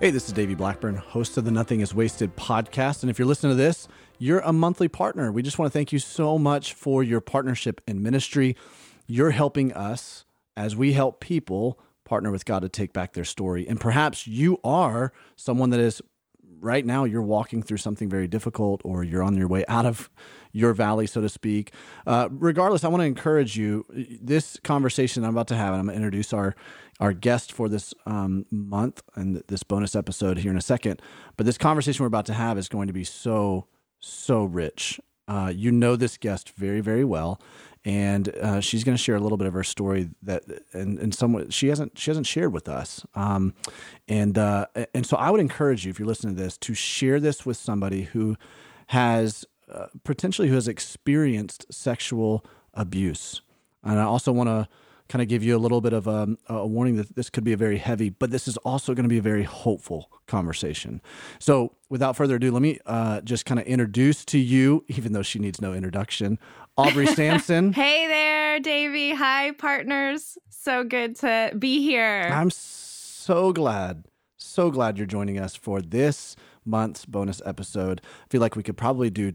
Hey, this is Davey Blackburn, host of the Nothing is Wasted podcast. And if you're listening to this, you're a monthly partner. We just want to thank you so much for your partnership in ministry. You're helping us as we help people partner with God to take back their story. And perhaps you are someone that is right now you're walking through something very difficult or you're on your way out of your valley, so to speak. Uh, regardless, I want to encourage you. This conversation I'm about to have, and I'm going to introduce our our guest for this um, month and this bonus episode here in a second. But this conversation we're about to have is going to be so, so rich. Uh, you know this guest very, very well, and uh, she's going to share a little bit of her story that, and and some she hasn't she hasn't shared with us. Um, and uh, and so I would encourage you if you're listening to this to share this with somebody who has uh, potentially who has experienced sexual abuse. And I also want to kind of give you a little bit of a, a, warning that this could be a very heavy, but this is also going to be a very hopeful conversation. So, without further ado, let me uh, just kind of introduce to you, even though she needs no introduction, Aubrey Sampson. hey there, Davey. Hi, partners. So good to be here. I'm so glad, so glad you're joining us for this month's bonus episode. I feel like we could probably do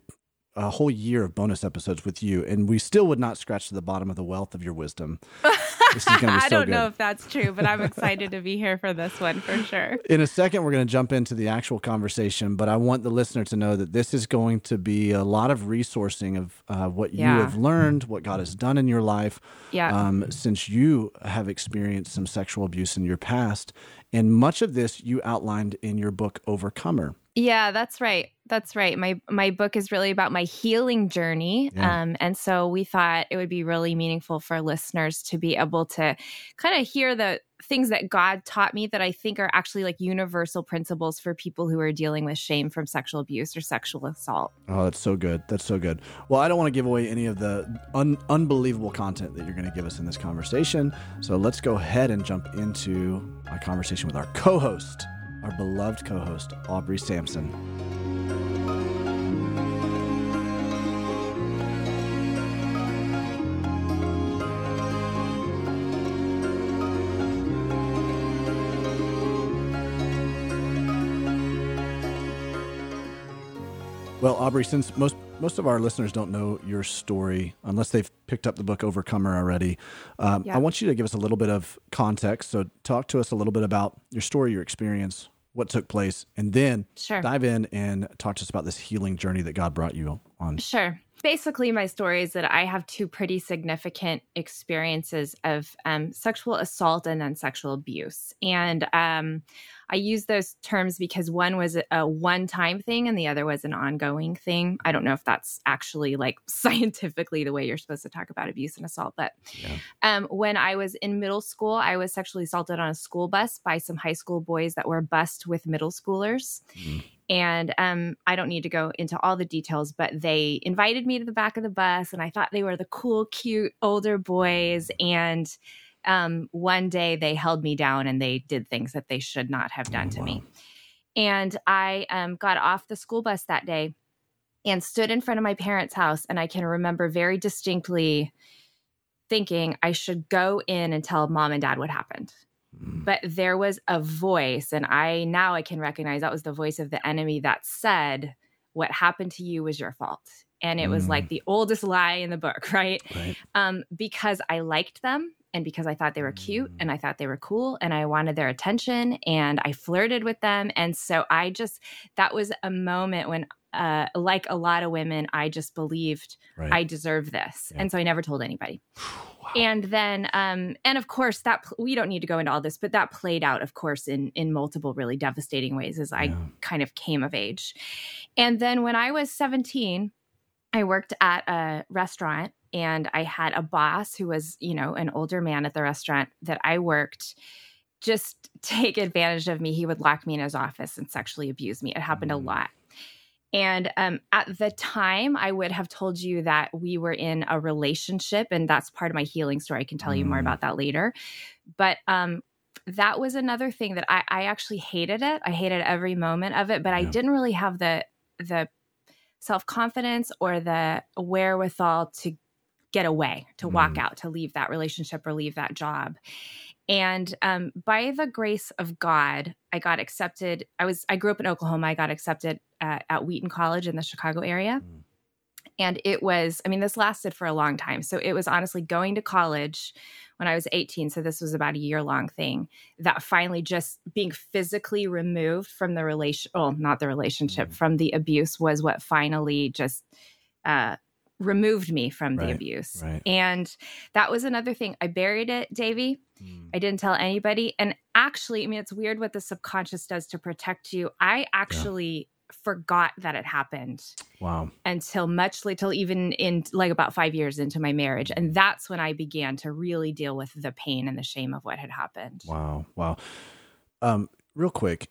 a whole year of bonus episodes with you, and we still would not scratch to the bottom of the wealth of your wisdom. This is going to be so I don't good. know if that's true, but I'm excited to be here for this one for sure. In a second, we're going to jump into the actual conversation, but I want the listener to know that this is going to be a lot of resourcing of uh, what yeah. you have learned, what God has done in your life, yeah. Um, since you have experienced some sexual abuse in your past. And much of this you outlined in your book, Overcomer. Yeah, that's right. That's right. My my book is really about my healing journey, yeah. um, and so we thought it would be really meaningful for listeners to be able to kind of hear the things that God taught me that I think are actually like universal principles for people who are dealing with shame from sexual abuse or sexual assault. Oh, that's so good. That's so good. Well, I don't want to give away any of the un- unbelievable content that you're going to give us in this conversation, so let's go ahead and jump into my conversation with our co-host our beloved co host, Aubrey Sampson. Well, Aubrey, since most most of our listeners don't know your story unless they've picked up the book Overcomer already, um, yeah. I want you to give us a little bit of context. So, talk to us a little bit about your story, your experience, what took place, and then sure. dive in and talk to us about this healing journey that God brought you on. Sure. Basically, my story is that I have two pretty significant experiences of um, sexual assault and then sexual abuse. And um, I use those terms because one was a one time thing and the other was an ongoing thing. I don't know if that's actually like scientifically the way you're supposed to talk about abuse and assault, but yeah. um, when I was in middle school, I was sexually assaulted on a school bus by some high school boys that were bussed with middle schoolers. Mm. And um, I don't need to go into all the details, but they invited me to the back of the bus, and I thought they were the cool, cute older boys. And um, one day they held me down and they did things that they should not have done oh, to wow. me. And I um, got off the school bus that day and stood in front of my parents' house. And I can remember very distinctly thinking I should go in and tell mom and dad what happened. Mm. But there was a voice, and I now I can recognize that was the voice of the enemy that said, What happened to you was your fault. And it mm. was like mm. the oldest lie in the book, right? right. Um, because I liked them and because I thought they were cute and I thought they were cool and I wanted their attention and I flirted with them. And so I just, that was a moment when, uh, like a lot of women, I just believed right. I deserve this. Yeah. And so I never told anybody. wow. And then, um, and of course, that we don't need to go into all this, but that played out, of course, in in multiple really devastating ways as I yeah. kind of came of age. And then when I was 17, I worked at a restaurant and I had a boss who was, you know, an older man at the restaurant that I worked just take advantage of me. He would lock me in his office and sexually abuse me. It happened a mm. lot. And um, at the time, I would have told you that we were in a relationship, and that's part of my healing story. I can tell you more mm. about that later. But um, that was another thing that I, I, actually hated it. I hated every moment of it, but yeah. I didn't really have the the self confidence or the wherewithal to get away, to walk mm. out, to leave that relationship or leave that job. And um, by the grace of God, I got accepted. I was I grew up in Oklahoma. I got accepted at, at Wheaton College in the Chicago area. Mm. And it was, I mean, this lasted for a long time. So it was honestly going to college when I was 18. So this was about a year long thing that finally just being physically removed from the relation, well, not the relationship, mm. from the abuse was what finally just uh, removed me from the abuse. Right. And that was another thing. I buried it, Davey. Mm. I didn't tell anybody. And actually, I mean, it's weird what the subconscious does to protect you. I actually yeah. forgot that it happened. Wow. Until much later, till even in like about five years into my marriage. And that's when I began to really deal with the pain and the shame of what had happened. Wow. Wow. Um, real quick,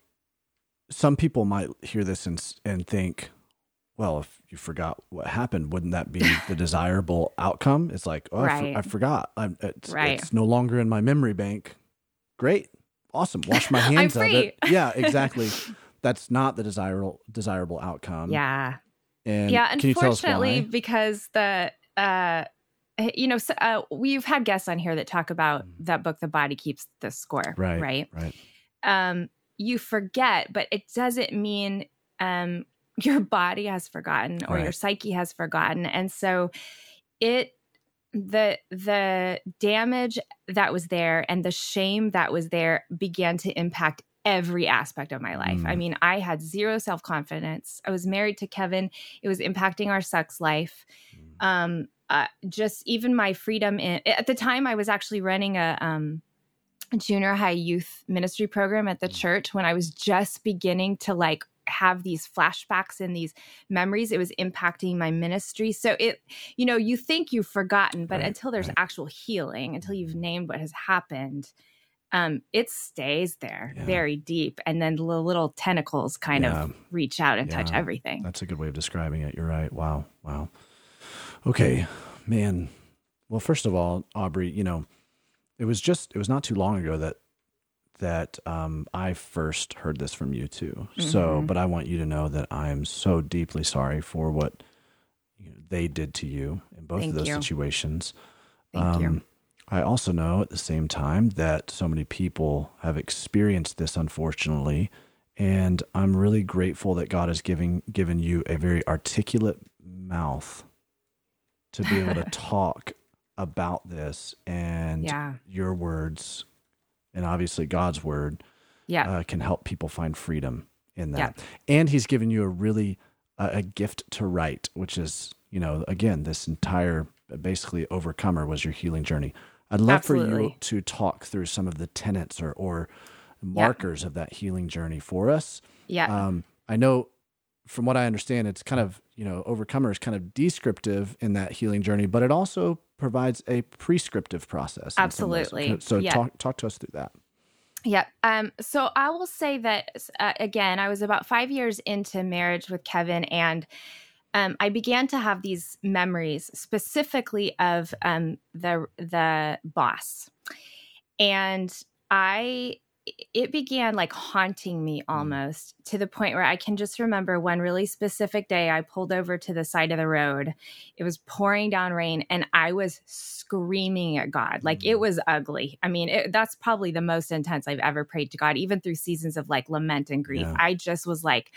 some people might hear this and, and think, well, if you forgot what happened, wouldn't that be the desirable outcome? It's like, oh, right. I, I, forgot. I'm, it's, right. it's no longer in my memory bank. Great, awesome. Wash my hands of it. Yeah, exactly. That's not the desirable desirable outcome. Yeah. And yeah, unfortunately, because the uh, you know, uh, we've had guests on here that talk about mm. that book, "The Body Keeps the Score." Right. Right. Right. Um, you forget, but it doesn't mean um your body has forgotten or right. your psyche has forgotten and so it the the damage that was there and the shame that was there began to impact every aspect of my life. Mm. I mean, I had zero self confidence. I was married to Kevin. It was impacting our sex life. Mm. Um, uh, just even my freedom in at the time, I was actually running a um, junior high youth ministry program at the mm. church when I was just beginning to like have these flashbacks and these memories it was impacting my ministry. So it you know you think you've forgotten but right, until there's right. actual healing until you've named what has happened um, it stays there yeah. very deep and then the little tentacles kind yeah. of reach out and yeah. touch everything. That's a good way of describing it. You're right. Wow. Wow. Okay. Man. Well first of all aubrey you know it was just it was not too long ago that that um, I first heard this from you too. Mm-hmm. So, but I want you to know that I am so deeply sorry for what you know, they did to you in both Thank of those you. situations. Thank um, you. I also know at the same time that so many people have experienced this, unfortunately, and I'm really grateful that God has given given you a very articulate mouth to be able to talk about this and yeah. your words and obviously God's word yeah. Uh, can help people find freedom in that. Yeah. And he's given you a really uh, a gift to write, which is, you know, again, this entire basically overcomer was your healing journey. I'd love Absolutely. for you to talk through some of the tenets or, or markers yeah. of that healing journey for us. Yeah. Um, I know from what I understand, it's kind of, you know, overcomer is kind of descriptive in that healing journey, but it also provides a prescriptive process. Absolutely. So yeah. talk talk to us through that. Yeah. Um, so I will say that uh, again, I was about five years into marriage with Kevin, and um, I began to have these memories, specifically of um, the the boss, and I it began like haunting me mm. almost to the point where I can just remember one really specific day I pulled over to the side of the road. It was pouring down rain and I was screaming at God. Like it mm. was ugly. I mean, it, that's probably the most intense I've ever prayed to God, even through seasons of like lament and grief. Yeah. I just was like,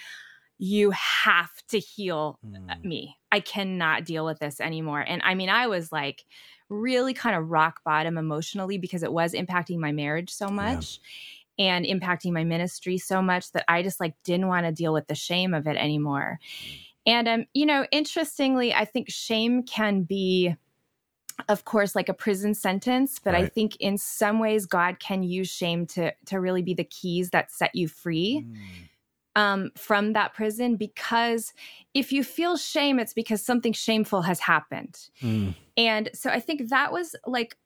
you have to heal mm. me. I cannot deal with this anymore. And I mean, I was like, really kind of rock bottom emotionally because it was impacting my marriage so much. Yeah and impacting my ministry so much that I just like didn't want to deal with the shame of it anymore. And um, you know, interestingly, I think shame can be of course like a prison sentence, but right. I think in some ways God can use shame to to really be the keys that set you free. Mm. Um, from that prison because if you feel shame, it's because something shameful has happened. Mm. And so I think that was like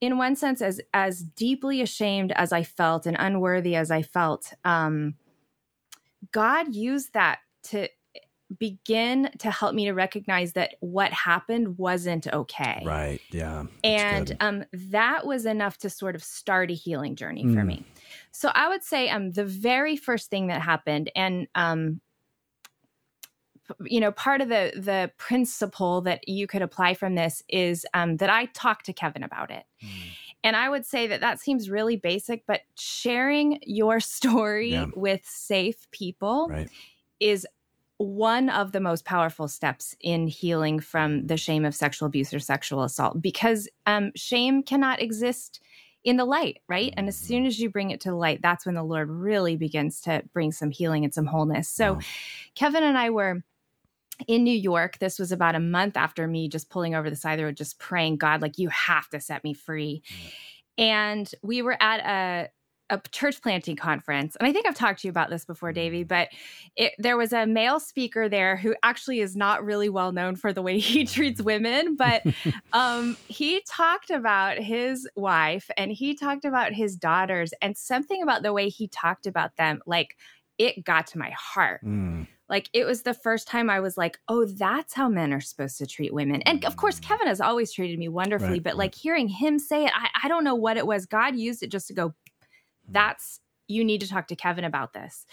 in one sense as as deeply ashamed as i felt and unworthy as i felt um god used that to begin to help me to recognize that what happened wasn't okay. Right. Yeah. And um that was enough to sort of start a healing journey mm. for me. So i would say um the very first thing that happened and um you know part of the the principle that you could apply from this is um, that i talked to kevin about it mm. And I would say that that seems really basic, but sharing your story Yeah. with safe people Right. is one of the most powerful steps in healing from the shame of sexual abuse or sexual assault because um, shame cannot exist in the light, right? And as soon as you bring it to the light, that's when the Lord really begins to bring some healing and some wholeness. So, Wow. Kevin and I were in New York. This was about a month after me just pulling over the side of the road, just praying, God, like, you have to set me free. And we were at a a church planting conference. And I think I've talked to you about this before, Davey, but it, there was a male speaker there who actually is not really well known for the way he treats women, but um, he talked about his wife and he talked about his daughters and something about the way he talked about them, like it got to my heart. Mm. Like it was the first time I was like, oh, that's how men are supposed to treat women. And of course, mm. Kevin has always treated me wonderfully, Right, but like hearing him say it, I, I don't know what it was. God used it just to go, that's, you need to talk to Kevin about this.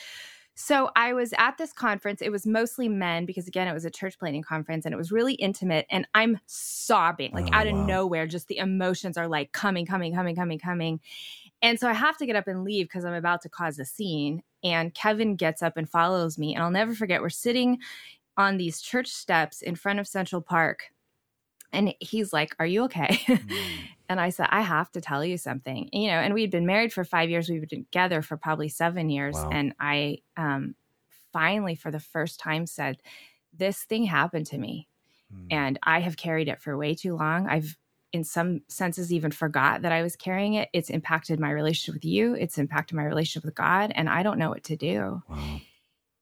So I was at this conference. It was mostly men because again, it was a church planting conference and it was really intimate. And I'm sobbing like Oh, out of wow. nowhere. Just the emotions are like coming, coming, coming, coming, coming. And so I have to get up and leave because I'm about to cause a scene. And Kevin gets up and follows me. And I'll never forget, we're sitting on these church steps in front of Central Park. And he's like, Are you okay? and I said, I have to tell you something. You know, and we'd been married for five years. We've been together for probably seven years. Wow. And I um, finally, for the first time, said, This thing happened to me. Mm. And I have carried it for way too long. I've, in some senses, even forgot that I was carrying it. It's impacted my relationship with you, it's impacted my relationship with God. And I don't know what to do Wow.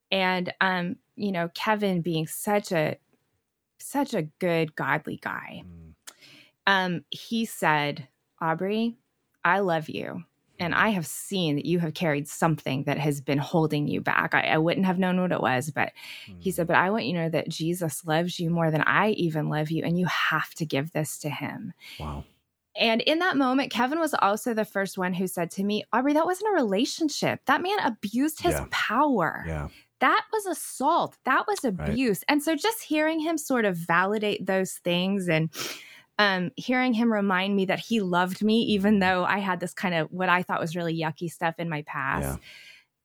and um you know kevin being such a such a good godly guy Mm. um he said aubrey i love you and i have seen that you have carried something that has been holding you back i, I wouldn't have known what it was but he Mm. said but i want you to know that jesus loves you more than i even love you and you have to give this to him Wow. and in that moment, Kevin was also the first one who said to me, Aubrey, that wasn't a relationship. That man abused his Yeah. power Yeah. that was assault that was abuse and so just hearing him sort of validate those things and um, hearing him remind me that he loved me even though i had this kind of what i thought was really yucky stuff in my past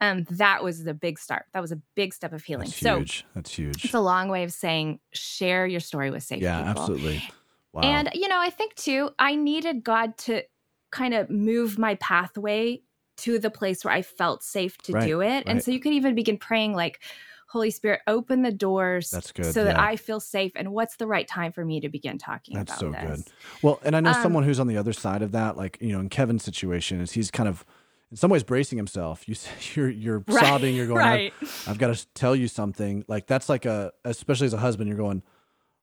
um, that was the big start that was a big step of healing That's so huge. That's huge. it's a long way of saying share your story with safe yeah, people absolutely. Wow. and, you know, I think too, I needed God to kind of move my pathway to the place where I felt safe to Right, do it. And so you could even begin praying, like, Holy Spirit, open the doors That's good, so that. I feel safe. And what's the right time for me to begin talking That's about so this? good. Well, and I know Um, someone who's on the other side of that, like you know, in Kevin's situation, is he's kind of in some ways bracing himself. You you're you're Right, sobbing. You're going. right. I've, I've got to tell you something. Like that's like a especially as a husband, you're going.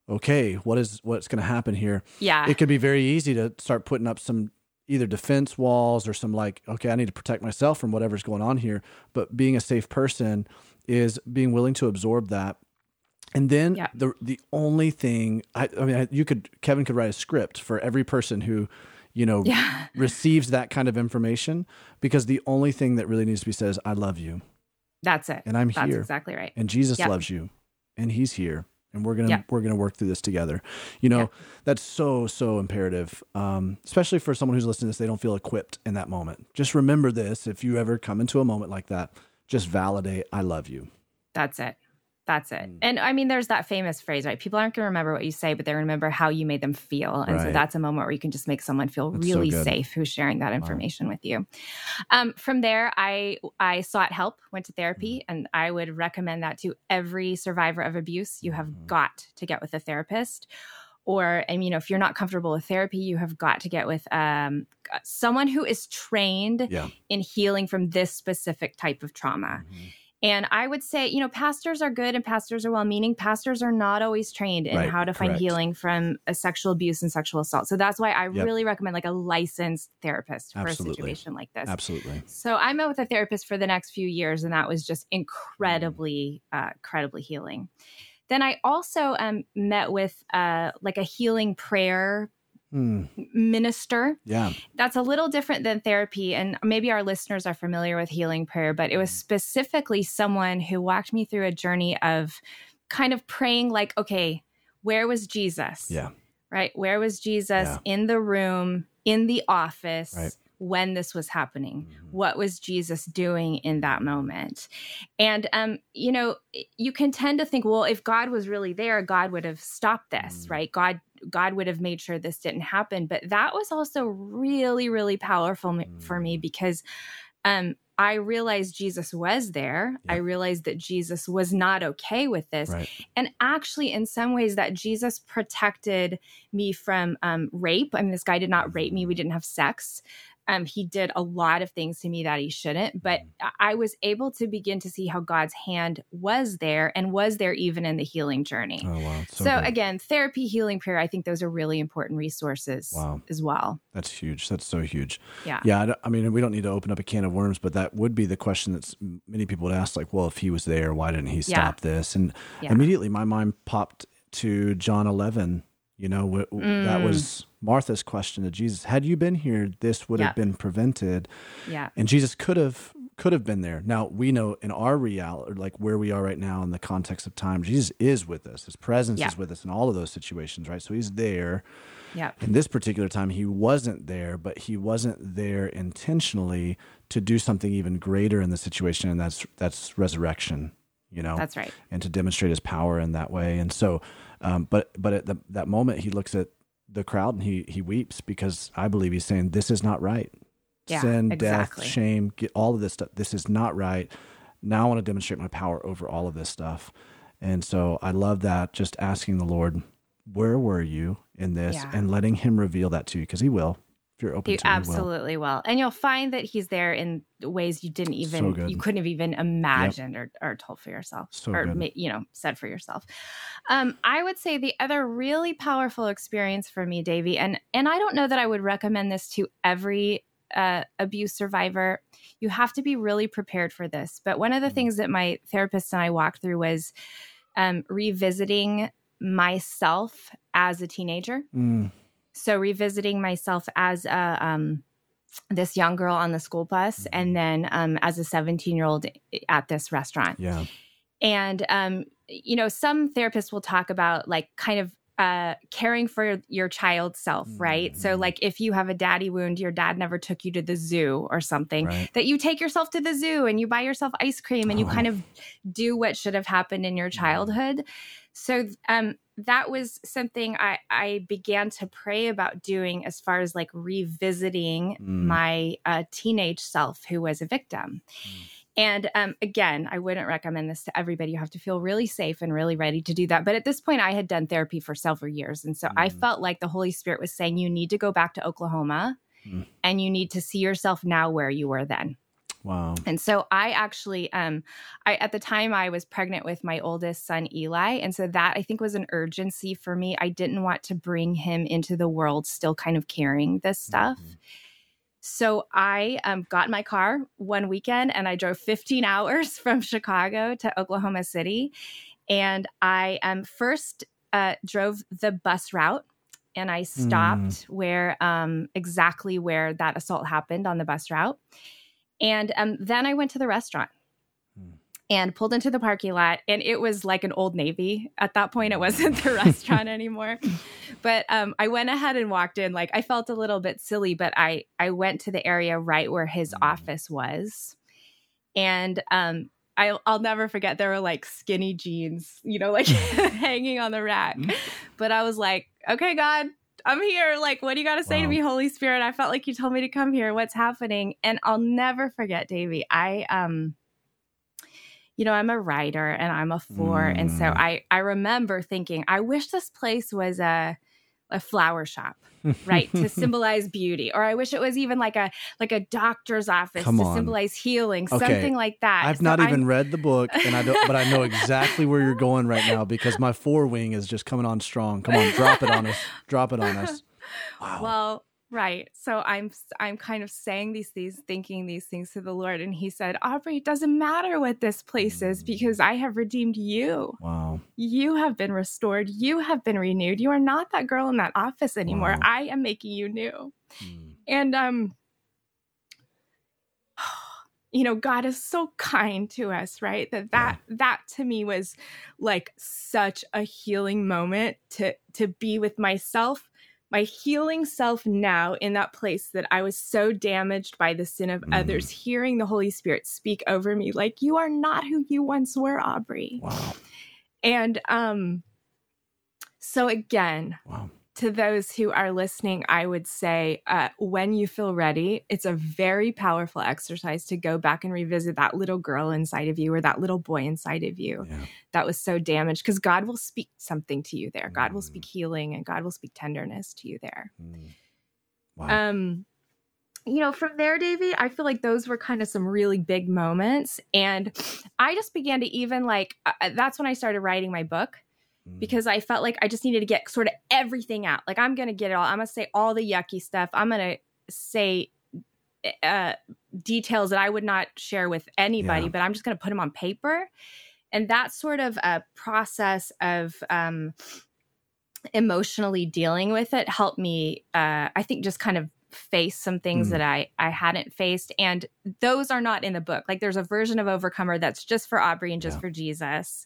Okay, what is what's going to happen here? Yeah. It could be very easy to start putting up some either defense walls or some like, okay, I need to protect myself from whatever's going on here. But being a safe person is being willing to absorb that and then Yeah. the the only thing I, I mean, I- you could Kevin could write a script for every person who, you know, Yeah. receives that kind of information because the only thing that really needs to be said is "I love you" That's it. and I'm That's here, exactly right. and Jesus Yep. loves you, and He's here, and we're gonna we're gonna work through this together. You know, that's so so imperative, um, especially for someone who's listening to this. They don't feel equipped in that moment. Just remember this: if you ever come into a moment like that, just validate "I love you." That's it. That's it. Mm. And I mean, there's that famous phrase, right? People aren't going to remember what you say, but they remember how you made them feel. And so that's a moment where you can just make someone feel That's really good. safe who's sharing that information with you. Um, from there, I I sought help, went to therapy, Mm-hmm. and I would recommend that to every survivor of abuse. You have Mhm. got to get with a therapist. Or, and you know, if you're not comfortable with therapy, you have got to get with um, someone who is trained Yeah. in healing from this specific type of trauma. Mhm. And I would say, you know, pastors are good and pastors are well meaning. Pastors are not always trained in Right, how to find healing from a sexual abuse and sexual assault. So that's why I Yep. really recommend like a licensed therapist for Absolutely. a situation like this. Absolutely. So I met with a therapist for the next few years, and that was just incredibly, uh, incredibly healing. Then I also um, met with uh, like a healing prayer Mm, minister yeah. that's a little different than therapy and maybe our listeners are familiar with healing prayer but it was specifically someone who walked me through a journey of kind of praying like okay where was jesus Yeah. right where was jesus Yeah. in the room in the office right. When this was happening. Mm-hmm. What was Jesus doing in that moment? And um, you know, you can tend to think, well, if God was really there, God would have stopped this, mm-hmm. right? God God would have made sure this didn't happen. But that was also really, really powerful mm-hmm. for me mm. because um, I realized Jesus was there. I realized that Jesus was not okay with this. Right. And actually, in some ways, that Jesus protected me from um, rape. I mean, this guy did not rape me, we didn't have sex. Um, he did a lot of things to me that he shouldn't, but mm. I was able to begin to see how God's hand was there and was there even in the healing journey. Oh, wow. So, so again, therapy, healing, prayer, I think those are really important resources wow. as well. That's huge. That's so huge. Yeah. Yeah. I mean, we don't need to open up a can of worms, but that would be the question that many people would ask, like, well, if he was there, why didn't he stop yeah. this? And yeah. immediately my mind popped to John 11 you know, mm. that was Martha's question to Jesus. Had you been here, this would have been prevented. Yeah. And Jesus could have could have been there. Now we know in our reality, like where we are right now in the context of time, Jesus is with us. His presence is with us in all of those situations, right? So he's there. Yeah. In this particular time, he wasn't there, but he wasn't there intentionally to do something even greater in the situation, and that's that's resurrection. You know, that's right, and to demonstrate his power in that way. And so, um, but but at the, that moment, he looks at the crowd and he he weeps because I believe he's saying this is not right. Yeah, Sin, exactly. death, shame, get all of this stuff. This is not right. Now I want to demonstrate my power over all of this stuff. And so I love that. Just asking the Lord, where were you in this, yeah. and letting Him reveal that to you because He will you're open you to absolutely will. will. and you'll find that he's there in ways you didn't even so you couldn't have even imagined yep. or, or told for yourself so or good. you know said for yourself um, i would say the other really powerful experience for me davey and and i don't know that i would recommend this to every uh, abuse survivor you have to be really prepared for this but one of the mm. things that my therapist and i walked through was um, revisiting myself as a teenager mm so revisiting myself as a um, this young girl on the school bus, mm-hmm. and then um, as a 17 year old at this restaurant. Yeah. And um, you know, some therapists will talk about like kind of uh, caring for your child self, right? Mm-hmm. So, like if you have a daddy wound, your dad never took you to the zoo or something, right. that you take yourself to the zoo and you buy yourself ice cream and oh. you kind of do what should have happened in your mm-hmm. childhood. So, um, that was something I, I began to pray about doing as far as like revisiting mm. my uh, teenage self who was a victim. Mm. And um, again, I wouldn't recommend this to everybody. You have to feel really safe and really ready to do that. But at this point, I had done therapy for several years. And so mm. I felt like the Holy Spirit was saying, you need to go back to Oklahoma mm. and you need to see yourself now where you were then. Wow. And so I actually um I at the time I was pregnant with my oldest son Eli and so that I think was an urgency for me. I didn't want to bring him into the world still kind of carrying this stuff. Mm-hmm. So I um, got in my car one weekend and I drove 15 hours from Chicago to Oklahoma City. And I um, first uh, drove the bus route and I stopped mm. where um, exactly where that assault happened on the bus route. And um, then I went to the restaurant hmm. and pulled into the parking lot. And it was like an old Navy. At that point, it wasn't the restaurant anymore. But um, I went ahead and walked in. Like I felt a little bit silly, but I, I went to the area right where his hmm. office was. And um, I'll, I'll never forget there were like skinny jeans, you know, like hanging on the rack. Hmm. But I was like, okay, God, I'm here. Like, what do you got to say wow. to me, Holy Spirit? I felt like you told me to come here. What's happening? And I'll never forget, Davey. I, um, you know, I'm a writer and I'm a four. Mm. And so mm. I, I remember thinking, I wish this place was a, a flower shop, right, to symbolize beauty, or I wish it was even like a like a doctor's office Come to on. symbolize healing, okay. something like that. I've so not I'm... even read the book, and I don't, but I know exactly where you're going right now because my four wing is just coming on strong. Come on, drop it on us, drop it on us. Wow. Well, Right. So I'm I'm kind of saying these things, thinking these things to the Lord, and He said, "Aubrey, it doesn't matter what this place is because I have redeemed you. Wow. You have been restored. You have been renewed. You are not that girl in that office anymore. Wow. I am making you new." Mm. And um, you know, God is so kind to us, right? That that yeah. that to me was like such a healing moment to to be with myself my healing self now in that place that I was so damaged by the sin of mm. others, hearing the Holy Spirit speak over me, like, you are not who you once were, Aubrey. Wow. And um, so again, wow to those who are listening, I would say uh, when you feel ready, it's a very powerful exercise to go back and revisit that little girl inside of you or that little boy inside of you yeah. that was so damaged because God will speak something to you there. God will speak mm. healing and God will speak tenderness to you there. Mm. Wow. Um, you know, from there, Davey, I feel like those were kind of some really big moments. And I just began to even like, uh, uh that's when I started writing my book. Mm. because I felt like I just needed to get sort of everything out. Like I'm going to get it all. I'm going to say all the yucky stuff. I'm going to say uh, details that I would not share with anybody, yeah. but I'm just going to put them on paper. And that sort of a process of um, emotionally dealing with it helped me, uh, I think, just kind of face some things mm. that I I hadn't faced and those are not in the book. Like there's a version of Overcomer that's just for Aubrey and just yeah. for Jesus.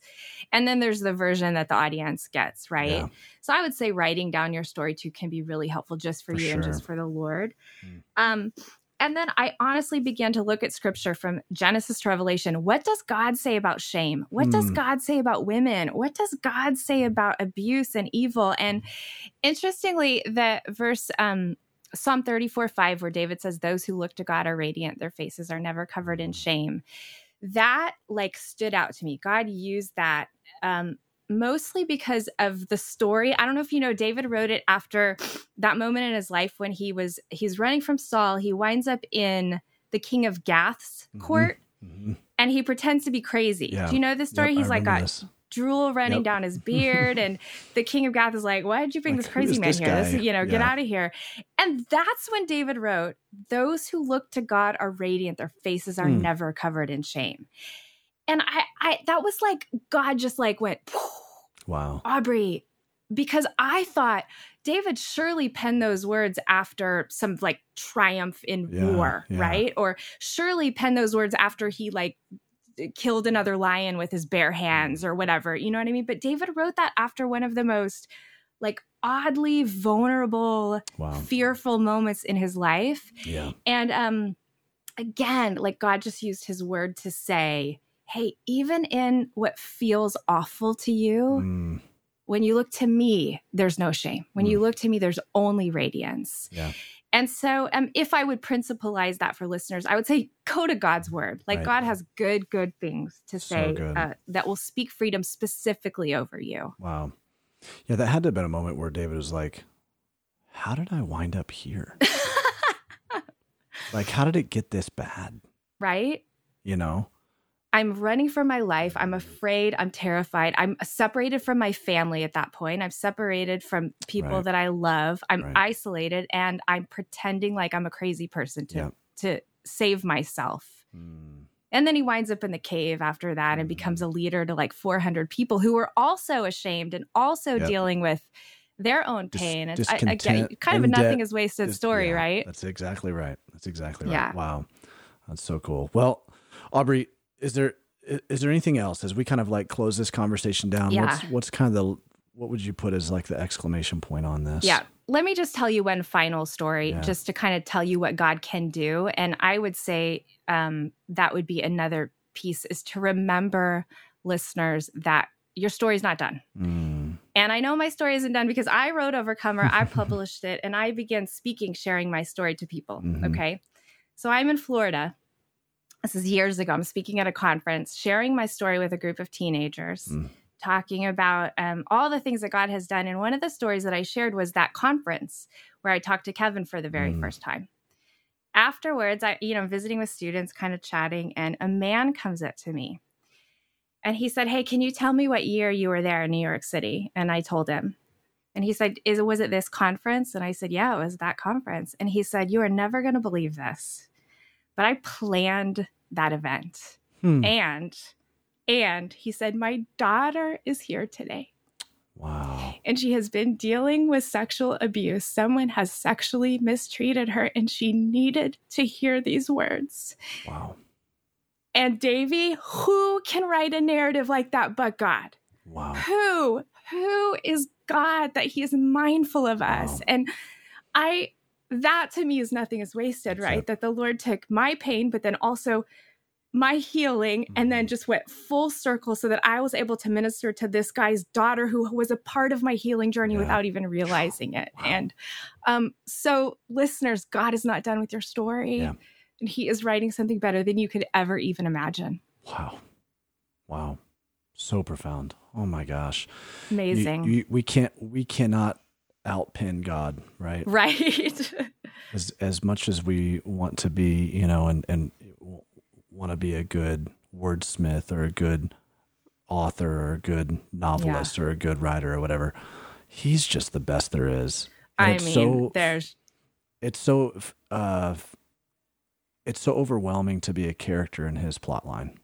And then there's the version that the audience gets, right? Yeah. So I would say writing down your story too can be really helpful just for, for you sure. and just for the Lord. Mm. Um and then I honestly began to look at scripture from Genesis to Revelation. What does God say about shame? What mm. does God say about women? What does God say about abuse and evil? And interestingly, the verse um, Psalm 34 5, where David says, Those who look to God are radiant, their faces are never covered in shame. That like stood out to me. God used that um, mostly because of the story. I don't know if you know, David wrote it after that moment in his life when he was he's running from Saul. He winds up in the king of Gath's mm-hmm. court. Mm-hmm. And he pretends to be crazy. Yeah. Do you know this story? Yep, he's like got this drool running yep. down his beard and the king of gath is like why did you bring like, this crazy man this here this, you know yeah. get out of here and that's when david wrote those who look to god are radiant their faces are mm. never covered in shame and i i that was like god just like went wow aubrey because i thought david surely penned those words after some like triumph in yeah, war yeah. right or surely penned those words after he like killed another lion with his bare hands or whatever. You know what I mean? But David wrote that after one of the most like oddly vulnerable, wow. fearful moments in his life. Yeah. And um again, like God just used his word to say, "Hey, even in what feels awful to you, mm. when you look to me, there's no shame. When mm. you look to me, there's only radiance." Yeah. And so, um, if I would principalize that for listeners, I would say go to God's word. Like right. God has good, good things to say so uh, that will speak freedom specifically over you. Wow. Yeah, that had to have been a moment where David was like, How did I wind up here? like, how did it get this bad? Right. You know? I'm running for my life. I'm afraid. I'm terrified. I'm separated from my family at that point. I'm separated from people right. that I love. I'm right. isolated and I'm pretending like I'm a crazy person to yep. to save myself. Mm. And then he winds up in the cave after that mm. and becomes a leader to like 400 people who are also ashamed and also yep. dealing with their own pain. Dis- I, get kind of a nothing is wasted dis- story, yeah, right? That's exactly right. That's exactly right. Yeah. Wow. That's so cool. Well, Aubrey, is there is there anything else as we kind of like close this conversation down? Yeah. What's what's kind of the what would you put as like the exclamation point on this? Yeah. Let me just tell you one final story, yeah. just to kind of tell you what God can do. And I would say um, that would be another piece is to remember listeners that your story's not done. Mm. And I know my story isn't done because I wrote Overcomer, I published it, and I began speaking, sharing my story to people. Mm-hmm. Okay. So I'm in Florida this is years ago. I'm speaking at a conference, sharing my story with a group of teenagers, mm. talking about um, all the things that God has done. And one of the stories that I shared was that conference where I talked to Kevin for the very mm. first time. Afterwards, I, you know, visiting with students, kind of chatting, and a man comes up to me and he said, Hey, can you tell me what year you were there in New York City? And I told him. And he said, Is was it this conference? And I said, Yeah, it was that conference. And he said, You are never gonna believe this but I planned that event. Hmm. And and he said my daughter is here today. Wow. And she has been dealing with sexual abuse. Someone has sexually mistreated her and she needed to hear these words. Wow. And Davey, who can write a narrative like that but God? Wow. Who who is God that He is mindful of us. Wow. And I, that to me is nothing is wasted, right? That the Lord took my pain, but then also my healing and then mm-hmm. just went full circle so that I was able to minister to this guy's daughter who was a part of my healing journey yeah. without even realizing it. Wow. And um, so, listeners, God is not done with your story. Yeah. And He is writing something better than you could ever even imagine. Wow. Wow. So profound. Oh my gosh. Amazing. You, you, we can't, we cannot outpin God, right? Right. as, as much as we want to be, you know, and, and want to be a good wordsmith or a good author or a good novelist yeah. or a good writer or whatever. He's just the best there is. And I mean, so, there's it's so uh it's so overwhelming to be a character in his plot line.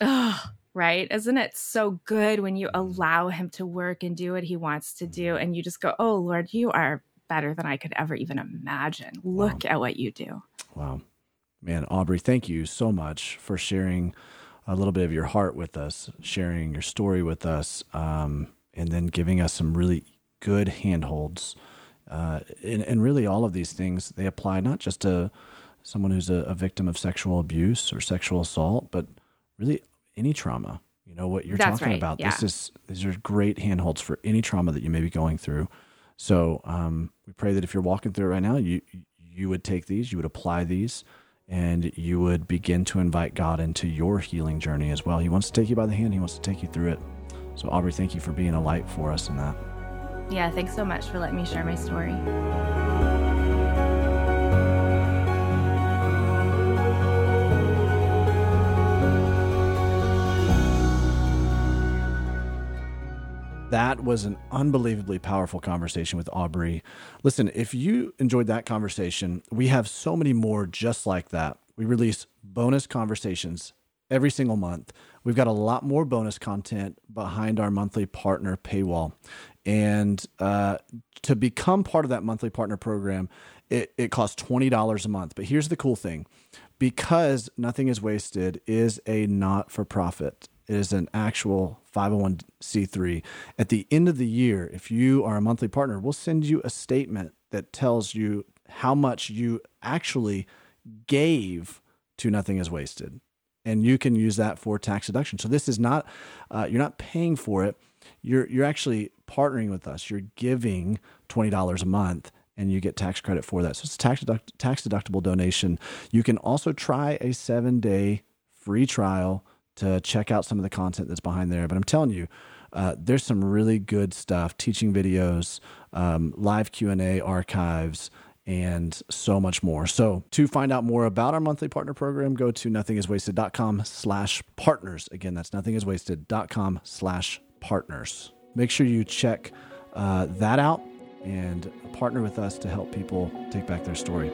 Oh, right. Isn't it so good when you allow him to work and do what he wants to do and you just go, "Oh Lord, you are better than I could ever even imagine. Look wow. at what you do." Wow. Man, Aubrey, thank you so much for sharing a little bit of your heart with us, sharing your story with us, um, and then giving us some really good handholds. Uh, and, and, really, all of these things they apply not just to someone who's a, a, victim of sexual abuse or sexual assault, but really any trauma. You know what you're That's talking right. about. Yeah. This is these are great handholds for any trauma that you may be going through. So um, we pray that if you're walking through it right now, you you would take these, you would apply these and you would begin to invite God into your healing journey as well. He wants to take you by the hand, He wants to take you through it. So, Aubrey, thank you for being a light for us in that. Yeah, thanks so much for letting me share my story. That was an unbelievably powerful conversation with Aubrey. Listen, if you enjoyed that conversation, we have so many more just like that. We release bonus conversations every single month. We've got a lot more bonus content behind our monthly partner paywall. And uh, to become part of that monthly partner program, it, it costs $20 a month. But here's the cool thing because Nothing is Wasted is a not for profit is an actual 501c3. At the end of the year, if you are a monthly partner, we'll send you a statement that tells you how much you actually gave to Nothing is Wasted. And you can use that for tax deduction. So this is not, uh, you're not paying for it. You're, you're actually partnering with us. You're giving $20 a month and you get tax credit for that. So it's a tax, deduct- tax deductible donation. You can also try a seven day free trial to check out some of the content that's behind there. But I'm telling you, uh, there's some really good stuff, teaching videos, um, live Q&A archives, and so much more. So to find out more about our monthly partner program, go to nothingiswasted.com slash partners. Again, that's nothingiswasted.com slash partners. Make sure you check uh, that out and partner with us to help people take back their story.